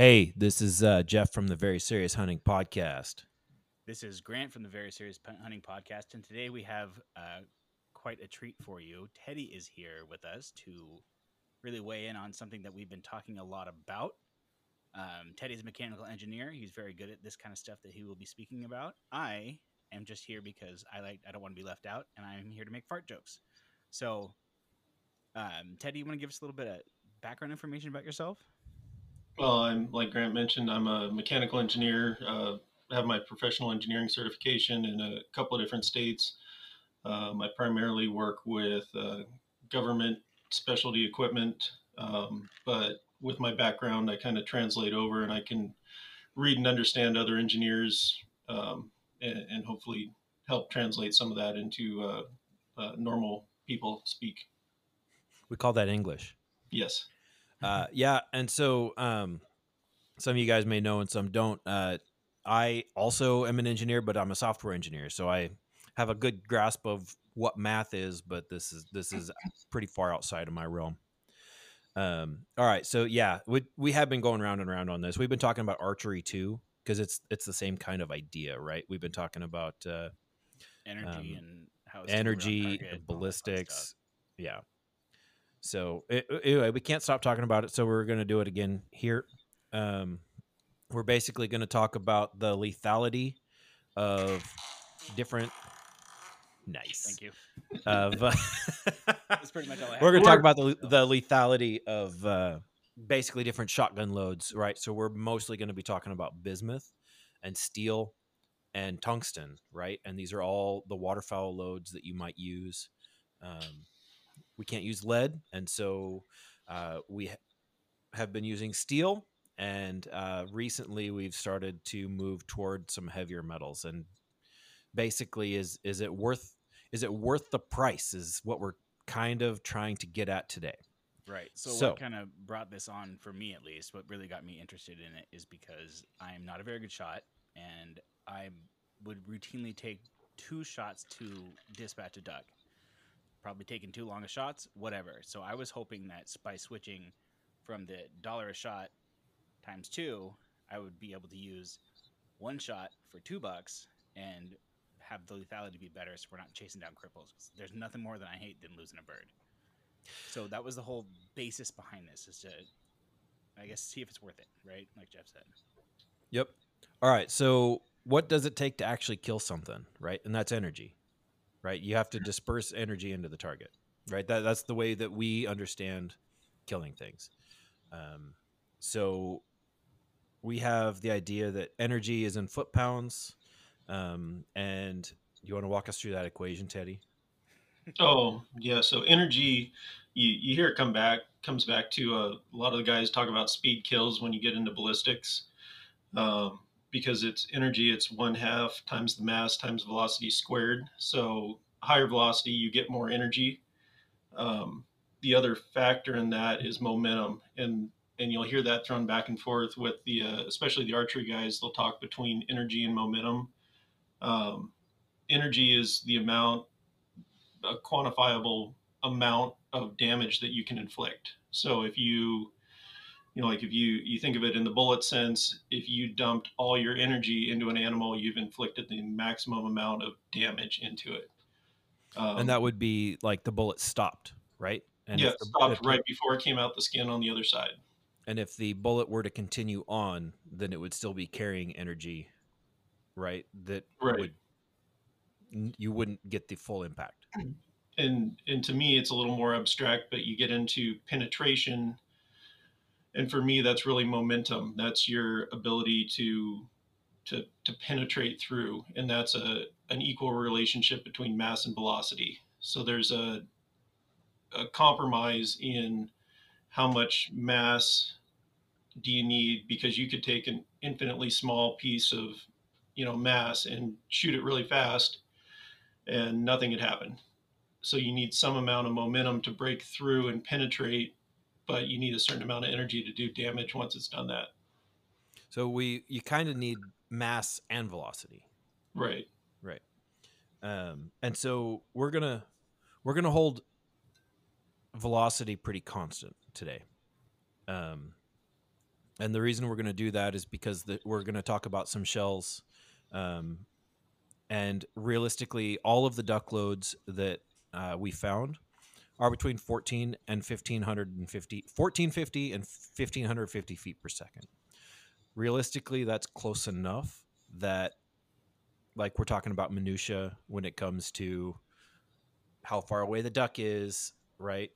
Hey, this is uh, Jeff from the Very Serious Hunting Podcast. This is Grant from the Very Serious Hunting Podcast, and today we have uh, quite a treat for you. Teddy is here with us to really weigh in on something that we've been talking a lot about. Um, Teddy's a mechanical engineer. He's very good at this kind of stuff that he will be speaking about. I am just here because I like I don't want to be left out, and I'm here to make fart jokes. So, um, Teddy, you want to give us a little bit of background information about yourself? Well, I'm like Grant mentioned, I'm a mechanical engineer. Uh, have my professional engineering certification in a couple of different states. Um, I primarily work with uh, government specialty equipment, um, but with my background, I kind of translate over and I can read and understand other engineers um, and, and, hopefully help translate some of that into uh, uh, normal people speak. We call that English. Yes. Uh, yeah, and so um, some of you guys may know and some don't. Uh, I also am an engineer, but I'm a software engineer, so I have a good grasp of what math is. But this is this is pretty far outside of my realm. Um, all right, so yeah, we we have been going round and round on this. We've been talking about archery too because it's it's the same kind of idea, right? We've been talking about uh, energy um, and how energy, and ballistics, yeah. So anyway, we can't stop talking about it, so we're going to do it again here. Um, we're basically going to talk about the lethality of different. Nice. Thank you. Of uh, that's pretty much all. we're going to talk about the the lethality of uh, basically different shotgun loads, right? So we're mostly going to be talking about bismuth and steel and tungsten, right? And these are all the waterfowl loads that you might use. Um, we can't use lead, and so uh, we ha- have been using steel. And uh, recently, we've started to move toward some heavier metals. And basically, is is it worth is it worth the price? Is what we're kind of trying to get at today. Right. So, so, what kind of brought this on for me, at least, what really got me interested in it is because I'm not a very good shot, and I would routinely take two shots to dispatch a duck probably taking too long of shots, whatever. So I was hoping that by switching from the dollar a shot times two, I would be able to use one shot for two bucks and have the lethality be better so we're not chasing down cripples. There's nothing more than I hate than losing a bird. So that was the whole basis behind this is to I guess see if it's worth it, right? Like Jeff said. Yep. All right. So what does it take to actually kill something, right? And that's energy right? You have to disperse energy into the target, right? That, that's the way that we understand killing things. Um, so we have the idea that energy is in foot pounds. Um, and you want to walk us through that equation, Teddy? Oh yeah. So energy, you, you hear it come back, comes back to uh, a lot of the guys talk about speed kills when you get into ballistics. Um, because it's energy, it's one half times the mass times velocity squared. So higher velocity, you get more energy. Um, the other factor in that is momentum, and and you'll hear that thrown back and forth with the uh, especially the archery guys. They'll talk between energy and momentum. Um, energy is the amount, a quantifiable amount of damage that you can inflict. So if you you know like if you you think of it in the bullet sense if you dumped all your energy into an animal you've inflicted the maximum amount of damage into it. Um, and that would be like the bullet stopped right? And yeah the, stopped right before it came out the skin on the other side. And if the bullet were to continue on then it would still be carrying energy right? That right. would you wouldn't get the full impact. And and to me it's a little more abstract but you get into penetration and for me that's really momentum. That's your ability to to to penetrate through and that's a an equal relationship between mass and velocity. So there's a a compromise in how much mass do you need because you could take an infinitely small piece of you know mass and shoot it really fast and nothing had happened so you need some amount of momentum to break through and penetrate but you need a certain amount of energy to do damage once it's done that. So we you kind of need mass and velocity. Right. Right. Um, and so we're gonna we're gonna hold velocity pretty constant today. Um, and the reason we're going to do that is because the, we're going to talk about some shells um, and realistically all of the duck loads that uh, we found are between 14 and 1550 1450 and 1550 feet per second realistically that's close enough that like we're talking about minutia when it comes to how far away the duck is right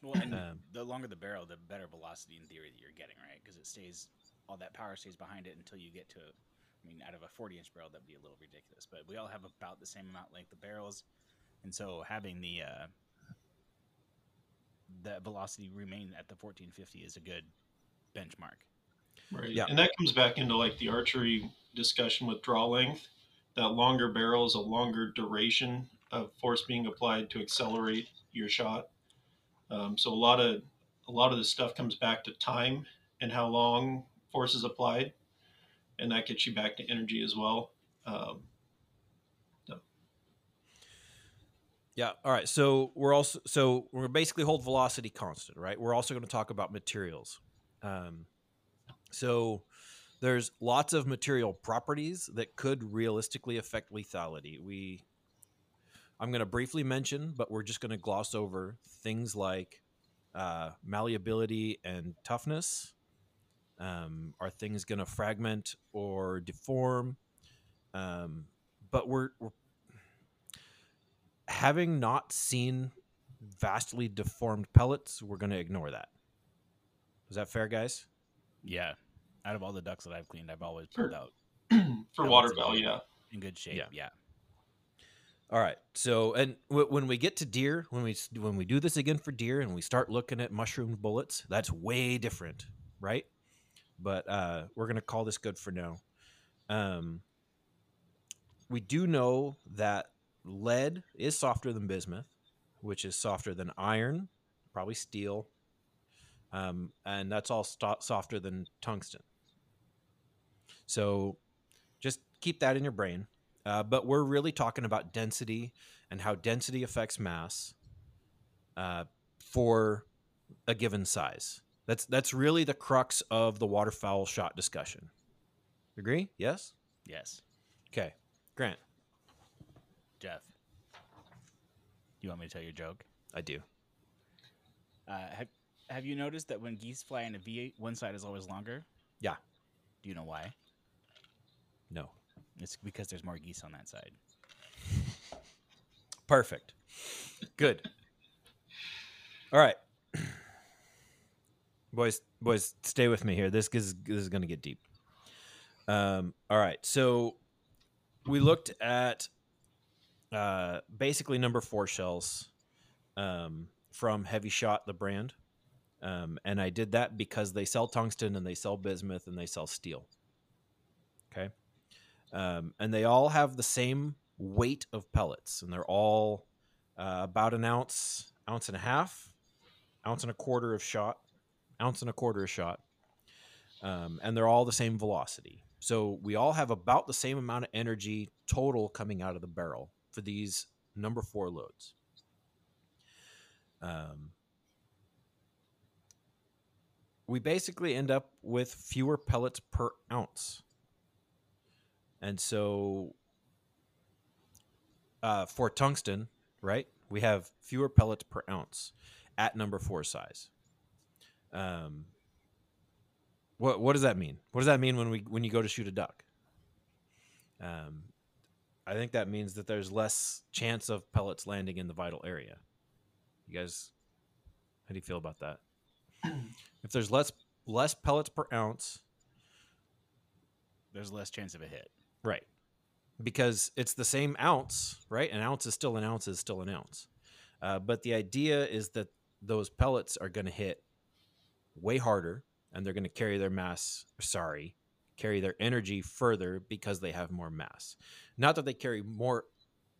well, and um, the longer the barrel, the better velocity in theory that you're getting, right? Because it stays, all that power stays behind it until you get to, I mean, out of a 40 inch barrel, that'd be a little ridiculous. But we all have about the same amount length of barrels, and so having the uh, the velocity remain at the 1450 is a good benchmark. Right. Yeah. And that comes back into like the archery discussion with draw length. That longer barrel is a longer duration of force being applied to accelerate your shot. Um, so a lot of a lot of this stuff comes back to time and how long force is applied, and that gets you back to energy as well. Um, so. Yeah. All right. So we're also so we're basically hold velocity constant, right? We're also going to talk about materials. Um, so there's lots of material properties that could realistically affect lethality. We I'm going to briefly mention, but we're just going to gloss over things like uh, malleability and toughness. Um, are things going to fragment or deform? Um, but we're, we're having not seen vastly deformed pellets. We're going to ignore that. Is that fair, guys? Yeah. Out of all the ducks that I've cleaned, I've always pulled out for waterfowl. Yeah, in good shape. Yeah. yeah. All right. So, and w- when we get to deer, when we when we do this again for deer, and we start looking at mushroom bullets, that's way different, right? But uh, we're gonna call this good for now. Um, we do know that lead is softer than bismuth, which is softer than iron, probably steel, um, and that's all st- softer than tungsten. So, just keep that in your brain. Uh, but we're really talking about density and how density affects mass uh, for a given size. That's that's really the crux of the waterfowl shot discussion. Agree? Yes. Yes. Okay, Grant. Jeff. You want me to tell your joke? I do. Uh, have Have you noticed that when geese fly in a V, one side is always longer? Yeah. Do you know why? No. It's because there's more geese on that side. Perfect. Good. All right. Boys, boys, stay with me here. This is this is going to get deep. Um, all right. So we looked at uh, basically number four shells um, from HEVI-Shot, the brand. Um, and I did that because they sell tungsten and they sell bismuth and they sell steel. Okay um, and they all have the same weight of pellets, and they're all uh, about an ounce, ounce and a half, ounce and a quarter of shot, ounce and a quarter of shot, um, and they're all the same velocity. So we all have about the same amount of energy total coming out of the barrel for these number four loads. Um, we basically end up with fewer pellets per ounce. And so uh, for tungsten, right, we have fewer pellets per ounce at number four size. Um, what what does that mean? What does that mean when we when you go to shoot a duck? Um, I think that means that there's less chance of pellets landing in the vital area. You guys, how do you feel about that? if there's less less pellets per ounce, there's less chance of a hit. Right. Because it's the same ounce, right? An ounce is still an ounce is still an ounce. Uh, but the idea is that those pellets are going to hit way harder and they're going to carry their mass, sorry, carry their energy further because they have more mass. Not that they carry more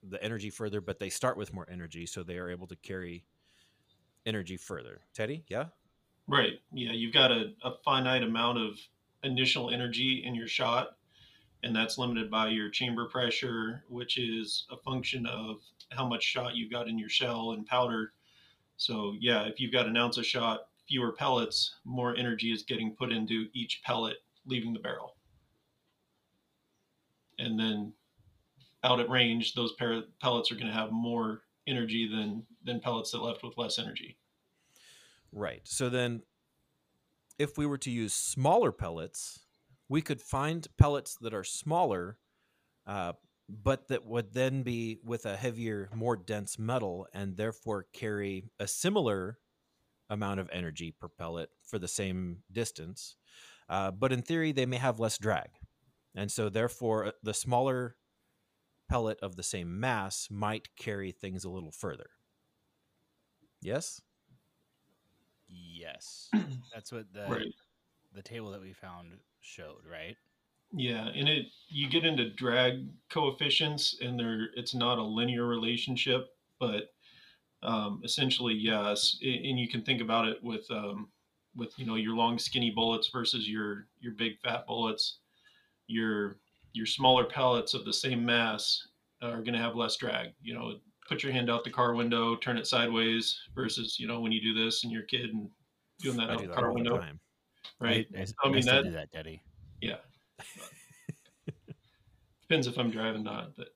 the energy further, but they start with more energy, so they are able to carry energy further. Teddy, yeah? Right. Yeah, you've got a, a finite amount of initial energy in your shot and that's limited by your chamber pressure, which is a function of how much shot you've got in your shell and powder. So yeah, if you've got an ounce of shot fewer pellets, more energy is getting put into each pellet leaving the barrel. And then out at range, those pellets are going to have more energy than than pellets that left with less energy. Right. So then, if we were to use smaller pellets, we could find pellets that are smaller, uh, but that would then be with a heavier, more dense metal, and therefore carry a similar amount of energy per pellet for the same distance. Uh, but in theory, they may have less drag. And so, therefore, uh, the smaller pellet of the same mass might carry things a little further. Yes? Yes. That's what the right. the table that we found showed, right? Yeah, and it you get into drag coefficients and there it's not a linear relationship, but um, essentially yes, and you can think about it with um, with you know your long skinny bullets versus your your big fat bullets. Your your smaller pellets of the same mass are going to have less drag. You know, put your hand out the car window, turn it sideways versus, you know, when you do this and your kid and doing that I out do the car window. The right. I, I, I mean, that, do that, Daddy. Yeah. Depends if I'm driving, not, but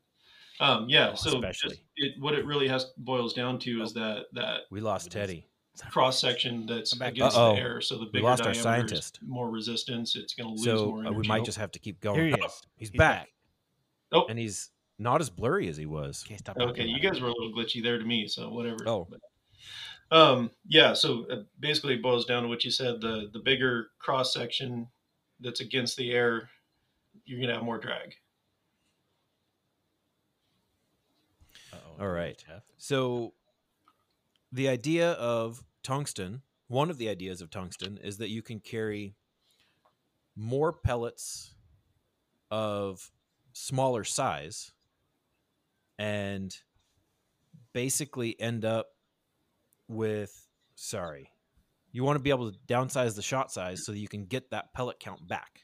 um, yeah. Oh, so just, it, what it really has boils down to is that, that we lost Teddy cross section that's against Uh-oh. the air. So the bigger we lost our scientist. more resistance. It's going to lose so, more. Energy. Uh, we might just have to keep going. Here he is. He's, he's back. back. Oh, and he's not as blurry as he was. Okay, stop. okay you guys were a little glitchy there to me, so whatever. Oh. But, um, yeah, so uh, basically it boils down to what you said. The the bigger cross section that's against the air, you're gonna have more drag. Uh-oh. All right. So the idea of tungsten, one of the ideas of tungsten is that you can carry more pellets of smaller size and basically end up with sorry you want to be able to downsize the shot size so that you can get that pellet count back.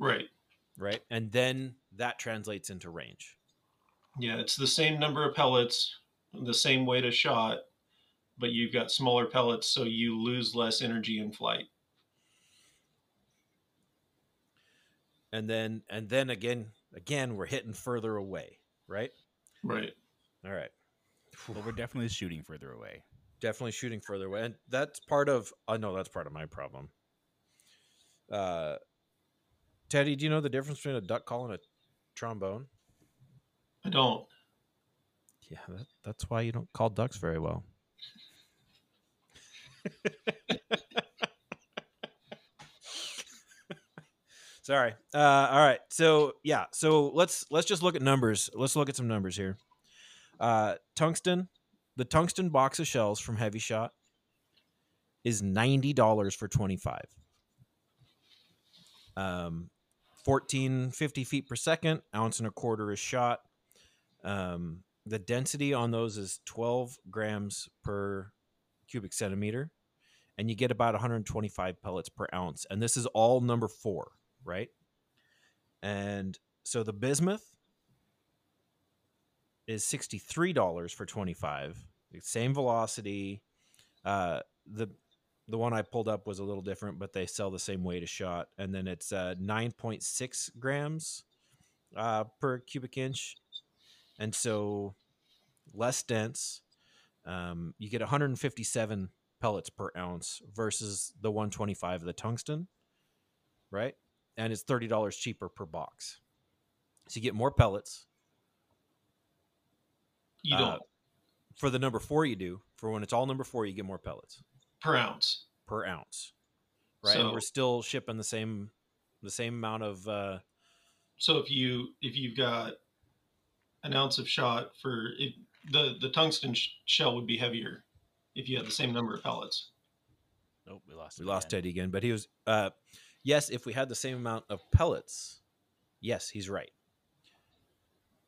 Right. Right? And then that translates into range. Yeah it's the same number of pellets the same weight of shot but you've got smaller pellets so you lose less energy in flight and then and then again again we're hitting further away right Right. All right. Well, we're definitely shooting further away. Definitely shooting further away, and that's part of. I uh, know that's part of my problem. Uh, Teddy, do you know the difference between a duck call and a trombone? I don't. Yeah, that, that's why you don't call ducks very well. Sorry. Uh, all right. So yeah. So let's let's just look at numbers. Let's look at some numbers here. Uh, tungsten, the tungsten box of shells from HEVI-Shot is ninety dollars for twenty five. Um, fourteen fifty feet per second, ounce and a quarter is shot. Um, the density on those is twelve grams per cubic centimeter, and you get about one hundred twenty five pellets per ounce. And this is all number four right? And so the bismuth is $63 for 25. Same velocity. Uh, the the one I pulled up was a little different, but they sell the same weight a shot. And then it's uh, 9.6 grams uh, per cubic inch. And so less dense. Um, you get 157 pellets per ounce versus the 125 of the tungsten, right? and it's thirty dollars cheaper per box. So you get more pellets. You don't. Uh, for the number four, you do. For when it's all number four, you get more pellets per ounce. Per ounce, right? So, and we're still shipping the same the same amount of. Uh, so if you if you've got an ounce of shot for it, the the tungsten sh- shell would be heavier if you had the same number of pellets. Nope, we lost. We lost Teddy again, but he was. Uh, yes, if we had the same amount of pellets, yes, he's right.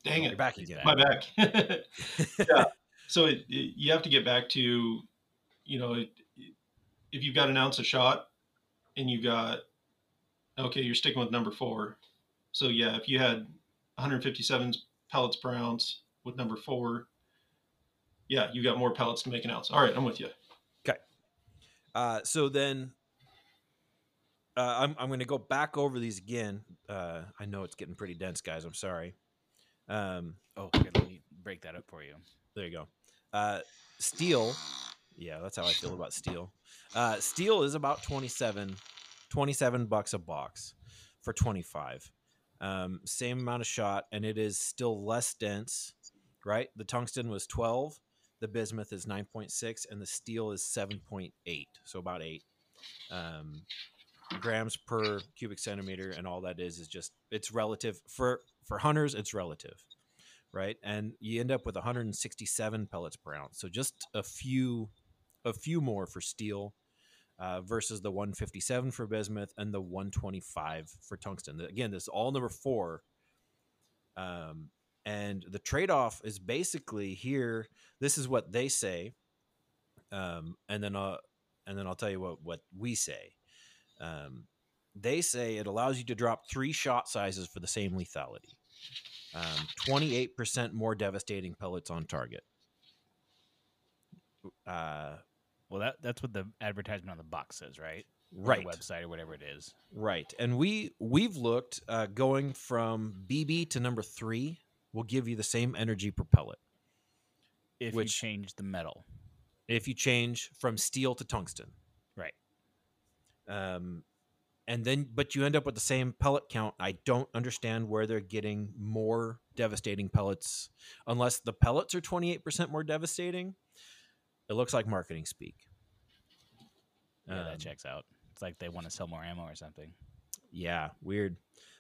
Dang oh, it! You're back again. My back. yeah. So it, it, you have to get back to, you know, it, if you've got an ounce of shot, and you got, okay, you're sticking with number four. So yeah, if you had 157 pellets per ounce with number four, yeah, you got more pellets to make an ounce. All right, I'm with you. Okay. Uh, so then uh, I'm, I'm going to go back over these again. Uh, I know it's getting pretty dense, guys. I'm sorry. Um, oh, let me break that up for you. There you go. Uh, steel. Yeah, that's how I feel about steel. Uh, steel is about 27, 27 bucks a box for 25. Um, same amount of shot, and it is still less dense, right? The tungsten was 12, the bismuth is 9.6, and the steel is 7.8, so about 8. Um, grams per cubic centimeter and all that is is just it's relative for for hunters it's relative right and you end up with 167 pellets per ounce so just a few a few more for steel uh, versus the 157 for bismuth and the 125 for tungsten again this is all number four um, and the trade-off is basically here this is what they say um, and then uh, and then I'll tell you what what we say um, they say it allows you to drop three shot sizes for the same lethality. Um, 28% more devastating pellets on target. Uh, well, that that's what the advertisement on the box says, right? Right. website or whatever it is. Right. And we we've looked uh, going from BB to number three will give you the same energy per pellet. If which, you change the metal. If you change from steel to tungsten. Right. Um, and then, but you end up with the same pellet count. I don't understand where they're getting more devastating pellets unless the pellets are 28% more devastating. It looks like marketing speak. Yeah, um, that checks out. It's like they want to sell more ammo or something. Yeah, weird.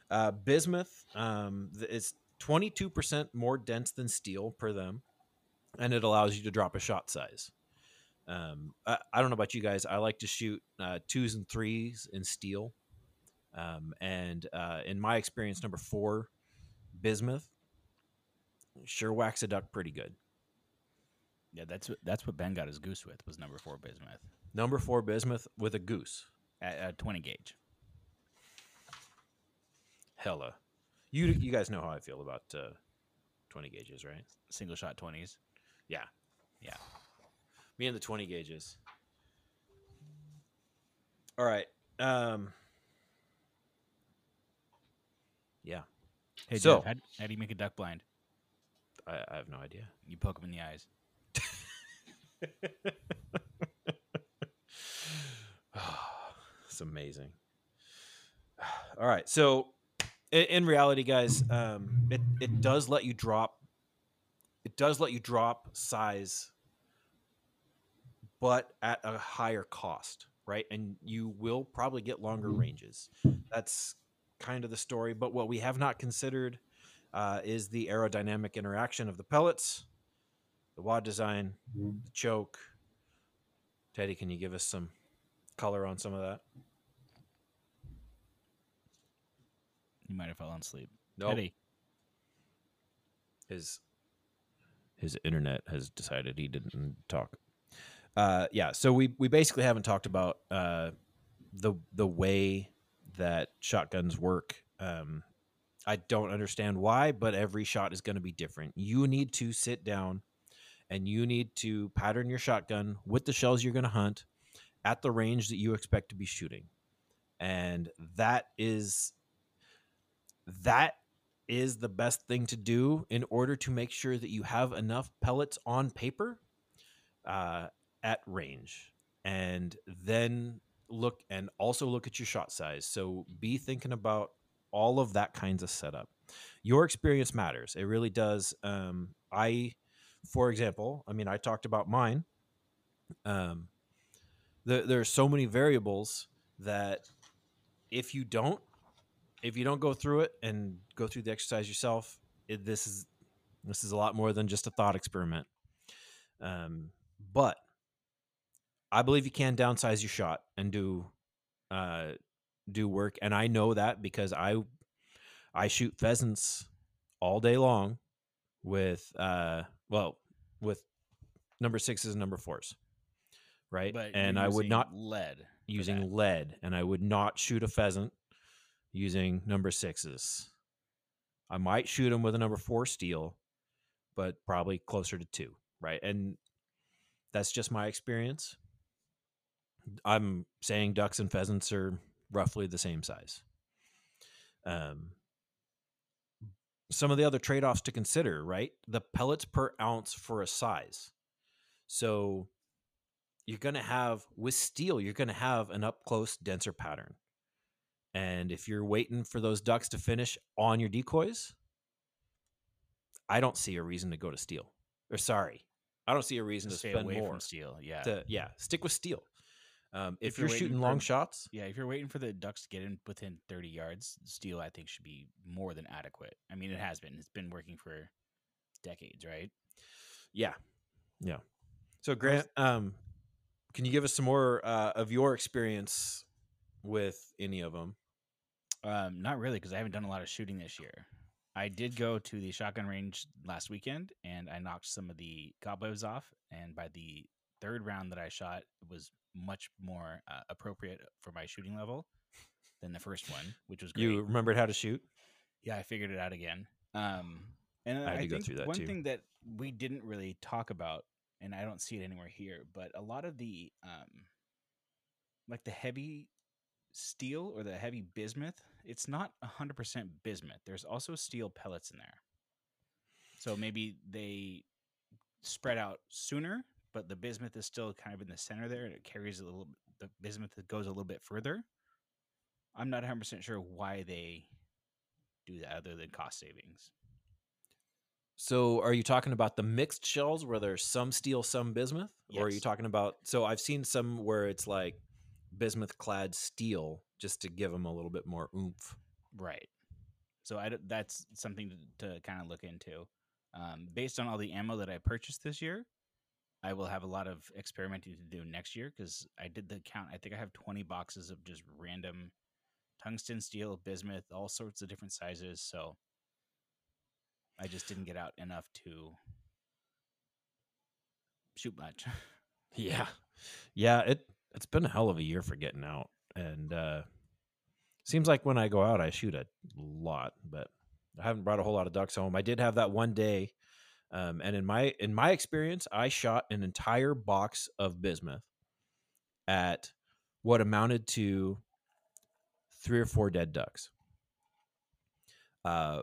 Uh, bismuth um, is 22% more dense than steel per them, and it allows you to drop a shot size. Um, I, I, don't know about you guys. I like to shoot uh, twos and threes in steel. Um, and uh, in my experience, number four, bismuth, sure whacks a duck pretty good. Yeah, that's what that's what Ben got his goose with was number four bismuth. Number four bismuth with a goose at, at twenty gauge. Hella, you you guys know how I feel about uh, twenty gauges, right? Single shot twenties. Yeah, yeah. Me and the 20 gauges. All right. Um Yeah. Hey, so Jeff, how, how, do you make a duck blind? I, I have no idea. You poke him in the eyes. it's amazing. All right, so in, reality, guys, um, it it does let you drop. It does let you drop size but at a higher cost, right? And you will probably get longer mm-hmm. ranges. That's kind of the story. But what we have not considered uh, is the aerodynamic interaction of the pellets, the wad design, mm-hmm. the choke. Teddy, can you give us some color on some of that? You might have fallen asleep. Nope. Teddy. His his internet has decided he didn't talk uh, yeah, so we we basically haven't talked about uh, the the way that shotguns work. Um, I don't understand why, but every shot is going to be different. You need to sit down and you need to pattern your shotgun with the shells you're going to hunt at the range that you expect to be shooting. And that is that is the best thing to do in order to make sure that you have enough pellets on paper uh, at range and then look and also look at your shot size. So be thinking about all of that kinds of setup. Your experience matters. It really does. Um, I, for example, I mean, I talked about mine. Um, the, there are so many variables that if you don't, if you don't go through it and go through the exercise yourself, it, this is this is a lot more than just a thought experiment. Um, but I believe you can downsize your shot and do uh, do work, and I know that because I I shoot pheasants all day long with uh well with number sixes and number fours, right? But and I would not lead using lead, and I would not shoot a pheasant using number sixes. I might shoot them with a number four steel, but probably closer to two, right? And that's just my experience. I'm saying ducks and pheasants are roughly the same size. Um, some of the other trade offs to consider, right? The pellets per ounce for a size. So you're going to have, with steel, you're going to have an up close, denser pattern. And if you're waiting for those ducks to finish on your decoys, I don't see a reason to go to steel. Or sorry, I don't see a reason to, to spend more steel. Yeah, to, yeah, stick with steel. Um, if, if, you're, you're shooting for, long shots, yeah, if you're waiting for the ducks to get in within 30 yards, steel I think should be more than adequate. I mean, it has been. It's been working for decades, right? Yeah, yeah. So Grant, um, can you give us some more uh, of your experience with any of them? Um, not really, because I haven't done a lot of shooting this year. I did go to the shotgun range last weekend, and I knocked some of the cobwebs off. And by the third round that I shot, it was much more uh, appropriate for my shooting level than the first one, which was great. You remembered how to shoot? Yeah, I figured it out again. Um, and I, I think one too. thing that we didn't really talk about, and I don't see it anywhere here, but a lot of the um, like the heavy steel or the heavy bismuth, it's not 100% bismuth. There's also steel pellets in there. So maybe they spread out sooner but the bismuth is still kind of in the center there and it carries a little the bismuth goes a little bit further. I'm not 100% sure why they do that other than cost savings. So are you talking about the mixed shells where there's some steel some bismuth? Yes. or are you talking about so i've seen some where it's like bismuth clad steel just to give them a little bit more oomph. Right. So I, that's something to, to kind of look into. Um, based on all the ammo that i purchased this year I will have a lot of experimenting to do next year because I did the count. I think I have 20 boxes of just random tungsten steel, bismuth, all sorts of different sizes. So I just didn't get out enough to shoot much. yeah. Yeah, it it's been a hell of a year for getting out. And uh seems like when I go out I shoot a lot, but I haven't brought a whole lot of ducks home. I did have that one day um, and in my in my experience, I shot an entire box of bismuth at what amounted to three or four dead ducks. Uh,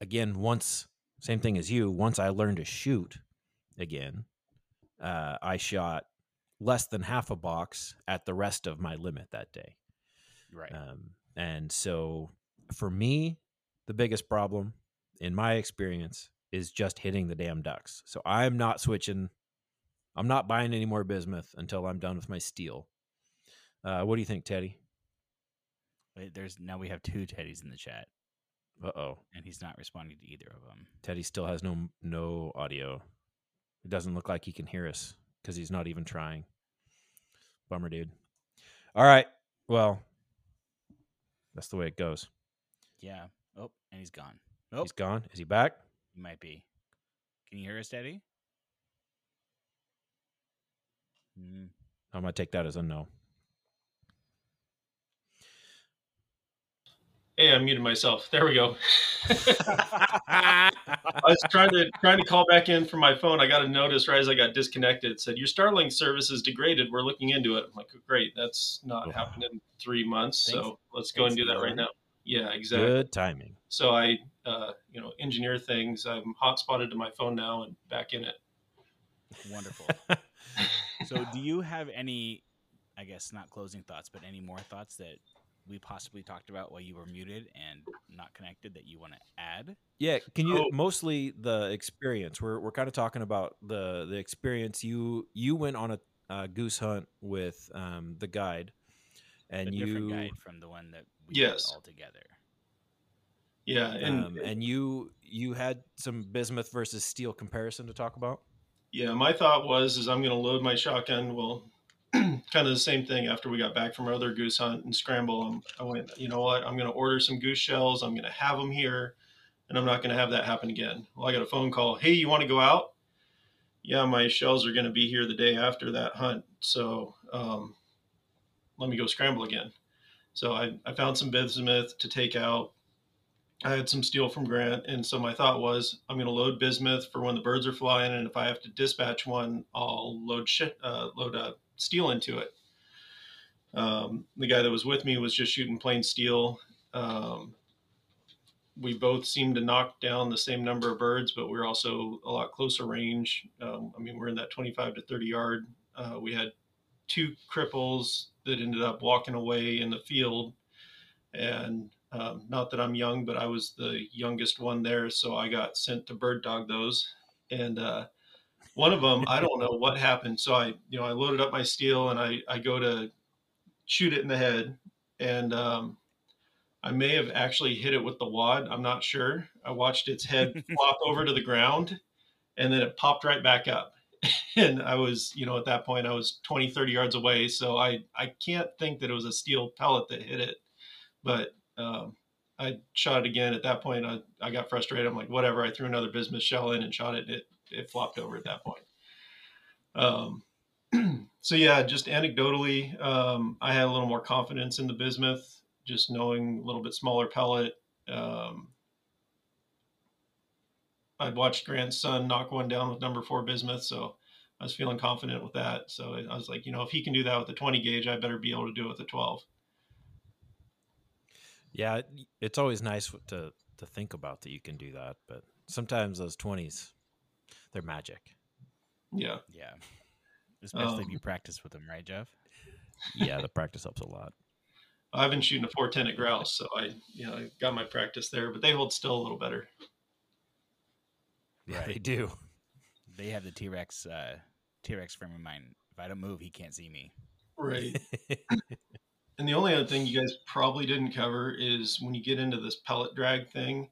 again, once same thing as you. Once I learned to shoot again, uh, I shot less than half a box at the rest of my limit that day. Right. Um, and so for me, the biggest problem in my experience is just hitting the damn ducks. So I'm not switching. I'm not buying any more bismuth until I'm done with my steel. Uh, what do you think, Teddy? Wait, there's now we have two Teddies in the chat. Uh oh, and he's not responding to either of them. Teddy still has no no audio. It doesn't look like he can hear us because he's not even trying. Bummer, dude. All right, well, that's the way it goes. Yeah. Oh, and he's gone. Oh, he's gone. Is he back? You might be. Can you hear us, Eddie? Mm. I'm gonna take that as a no. Hey, I muted myself. There we go. I was trying to trying to call back in from my phone. I got a notice right as I got disconnected. It said your Starlink service is degraded. We're looking into it. I'm like, great. That's not oh. happening in three months. Thanks. So let's go Thanks, and do that right now. Yeah, exactly. Good timing. So I, uh, you know, engineer things. I'm hotspotted to my phone now and back in it. Wonderful. so, do you have any, I guess, not closing thoughts, but any more thoughts that we possibly talked about while you were muted and not connected that you want to add? Yeah, can you oh. mostly the experience? We're we're kind of talking about the the experience. You you went on a uh, goose hunt with um, the guide, and a you guide from the one that we yes. all together. Yeah, and um, and you you had some bismuth versus steel comparison to talk about. Yeah, my thought was is I'm going to load my shotgun. Well, kind of the same thing after we got back from our other goose hunt and scramble. I'm, I went, you know what? I'm going to order some goose shells. I'm going to have them here, and I'm not going to have that happen again. Well, I got a phone call. Hey, you want to go out? Yeah, my shells are going to be here the day after that hunt. So um, let me go scramble again. So I, I found some bismuth to take out. I had some steel from Grant, and so my thought was I'm going to load bismuth for when the birds are flying, and if I have to dispatch one, I'll load shit, uh, load uh, steel into it. Um, the guy that was with me was just shooting plain steel. Um, we both seemed to knock down the same number of birds, but we are also a lot closer range. Um, I mean, we're in that 25 to 30 yard. Uh, we had two cripples that ended up walking away in the field. And um, not that I'm young, but I was the youngest one there. So I got sent to bird dog those. And uh, one of them, I don't know what happened. So I, you know, I loaded up my steel and I, I go to shoot it in the head. And um, I may have actually hit it with the wad. I'm not sure. I watched its head flop over to the ground and then it popped right back up. and I was, you know, at that point I was 20, 30 yards away. So I, I can't think that it was a steel pellet that hit it, but um, I shot it again. At that point, I, I got frustrated. I'm like, whatever. I threw another bismuth shell in and shot it. It, it flopped over at that point. Um, so yeah, just anecdotally, um, I had a little more confidence in the bismuth, just knowing a little bit smaller pellet. Um, I'd watched Grant's son knock one down with number four bismuth, so I was feeling confident with that. So I was like, you know, if he can do that with a 20 gauge, I better be able to do it with a 12. Yeah, it's always nice to to think about that you can do that, but sometimes those 20s they're magic. Yeah. Yeah. Especially um, if you practice with them, right, Jeff? Yeah, the practice helps a lot. I've been shooting a 410 at grouse, so I, you know, I got my practice there, but they hold still a little better. Yeah, they do. They have the T Rex uh, T Rex frame of mind. If I don't move, he can't see me. Right. and the only other thing you guys probably didn't cover is when you get into this pellet drag thing,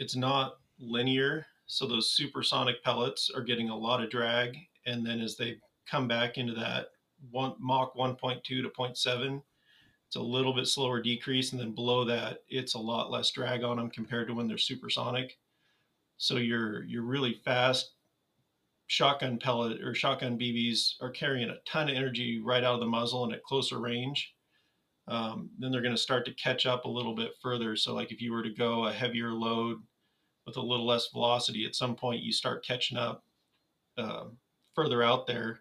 it's not linear. So those supersonic pellets are getting a lot of drag, and then as they come back into that one Mach 1.2 to 0.7, it's a little bit slower decrease, and then below that, it's a lot less drag on them compared to when they're supersonic. So your your really fast shotgun pellet or shotgun BBs are carrying a ton of energy right out of the muzzle and at closer range. Um, then they're going to start to catch up a little bit further. So, like if you were to go a heavier load with a little less velocity, at some point you start catching up uh, further out there.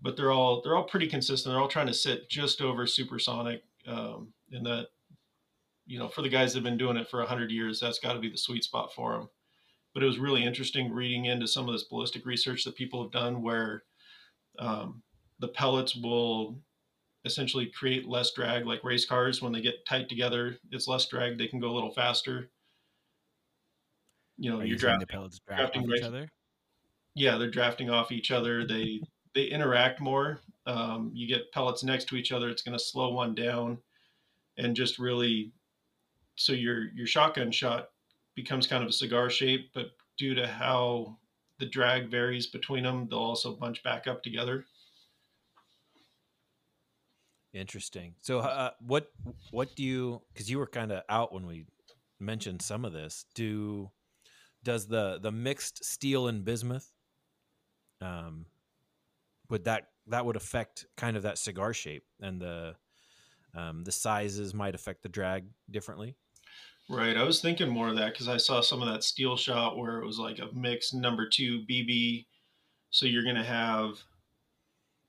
But they're all they're all pretty consistent. They're all trying to sit just over supersonic. Um, that, you know, for the guys that've been doing it for hundred years, that's got to be the sweet spot for them but it was really interesting reading into some of this ballistic research that people have done where um, the pellets will essentially create less drag like race cars when they get tight together it's less drag they can go a little faster. You know Are you're drafting, the pellets drafting each other? Yeah they're drafting off each other they they interact more um, you get pellets next to each other it's going to slow one down and just really so your your shotgun shot becomes kind of a cigar shape, but due to how the drag varies between them, they'll also bunch back up together. Interesting. So, uh, what what do you? Because you were kind of out when we mentioned some of this. Do does the the mixed steel and bismuth? Um, would that that would affect kind of that cigar shape and the um, the sizes might affect the drag differently? Right. I was thinking more of that because I saw some of that steel shot where it was like a mixed number two BB. So you're going to have,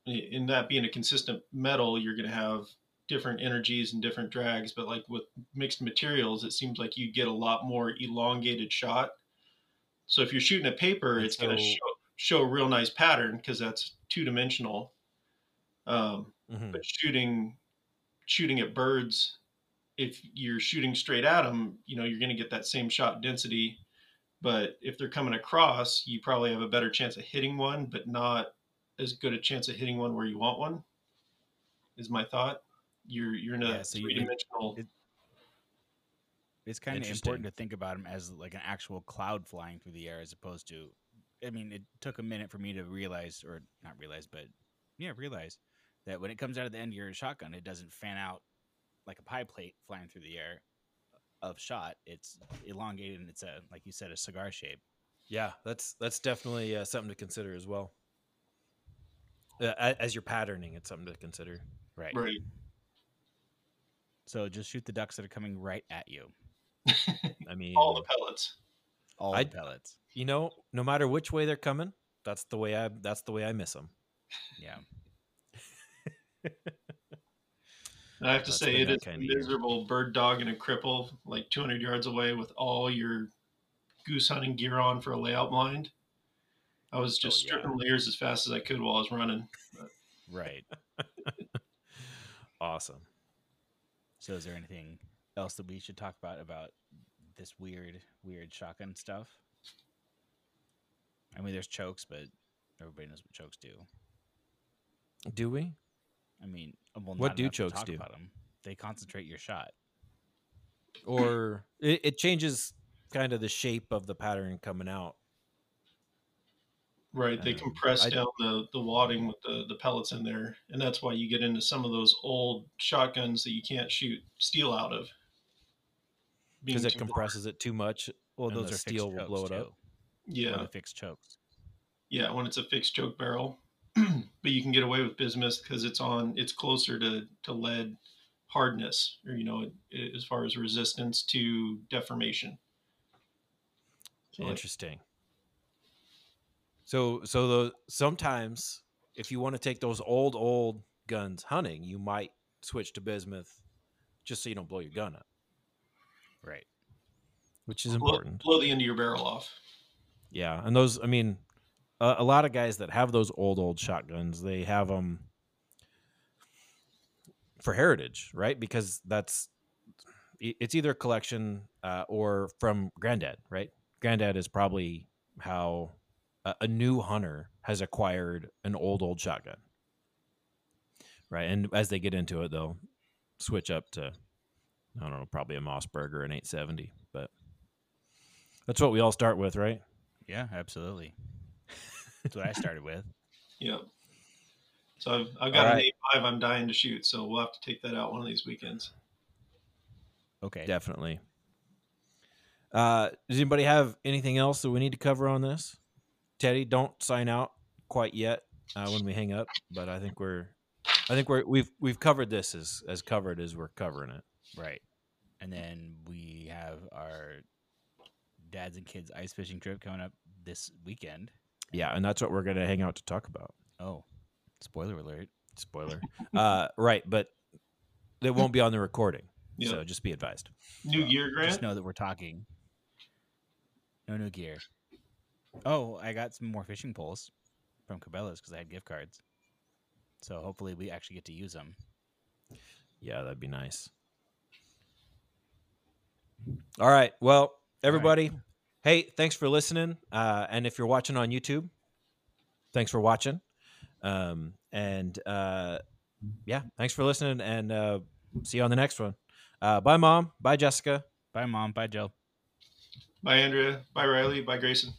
in that being a consistent metal, you're going to have different energies and different drags. But like with mixed materials, it seems like you get a lot more elongated shot. So if you're shooting a paper, it's so, going to show, show a real nice pattern because that's two dimensional. Um, mm-hmm. But shooting shooting at birds if you're shooting straight at them, you know, you're going to get that same shot density. But if they're coming across, you probably have a better chance of hitting one, but not as good a chance of hitting one where you want one. Is my thought. You're you're in a yeah, so three dimensional. It, it's kind of important to think about them as like an actual cloud flying through the air, as opposed to. I mean, it took a minute for me to realize, or not realize, but yeah, realize that when it comes out of the end of your shotgun, it doesn't fan out like a pie plate flying through the air of shot. It's elongated and it's a like you said a cigar shape. Yeah, that's that's definitely uh, something to consider as well. Uh, as you're patterning, it's something to consider. Right. Right. So just shoot the ducks that are coming right at you. I mean, all the pellets. All i the pellets. You know, no matter which way they're coming, that's the way I that's the way I miss them. Yeah. I have to That's say, it is a miserable year. bird dog and a cripple, like 200 yards away, with all your goose hunting gear on for a layout blind. I was just oh, stripping yeah. layers as fast as I could while I was running. But. Right. awesome. So, is there anything else that we should talk about about this weird, weird shotgun stuff? I mean, there's chokes, but everybody knows what chokes do. Do we? I mean, well, what do chokes do? About them. They concentrate your shot, or it, it changes kind of the shape of the pattern coming out. Right, they um, compress I, down the, the wadding with the, the pellets in there, and that's why you get into some of those old shotguns that you can't shoot steel out of. Because it compresses hard. it too much. Well, those, those are steel will blow it too. up. Yeah, the fixed chokes. Yeah, when it's a fixed choke barrel, but you can get away with bismuth because it's on. It's closer to to lead hardness, or you know, as far as resistance to deformation. So Interesting. So so the sometimes if you want to take those old old guns hunting, you might switch to bismuth just so you don't blow your gun up. Right. Which is important. Blow, blow the end of your barrel off. Yeah, and those I mean a, a lot of guys that have those old old shotguns, they have them for heritage, right? Because that's it's either a collection uh, or from granddad, right? Granddad is probably how a, a new hunter has acquired an old old shotgun, right? And as they get into it, they'll switch up to I don't know, probably a Mossberg or an 870, but that's what we all start with, right? Yeah, absolutely. That's what I started with. Yep. So I've, I've got right. an A5 I'm dying to shoot, so we'll have to take that out one of these weekends. Okay. Definitely. Uh, does anybody have anything else that we need to cover on this? Teddy, don't sign out quite yet uh, when we hang up, but I think we're, I think we're we've we've covered this as as covered as we're covering it. Right. And then we have our dads and kids ice fishing trip coming up this weekend. Yeah, and that's what we're going to hang out to talk about. Oh, spoiler alert! Spoiler. uh, right, but it won't be on the recording, yep. so just be advised. New gear, Grant. Just know that we're talking. No new gear. Oh, I got some more fishing poles from Cabela's because I had gift cards. So hopefully we actually get to use them. Yeah, that'd be nice. All right. Well, everybody, right. Hey, thanks for listening. Uh, and if you're watching on YouTube, thanks for watching. Um, and uh, yeah, thanks for listening. And uh, see you on the next one. Uh, bye, Mom. Bye, Jessica. Bye, Mom. Bye, Jill. Bye, Andrea. Bye, Riley. Bye, Grayson.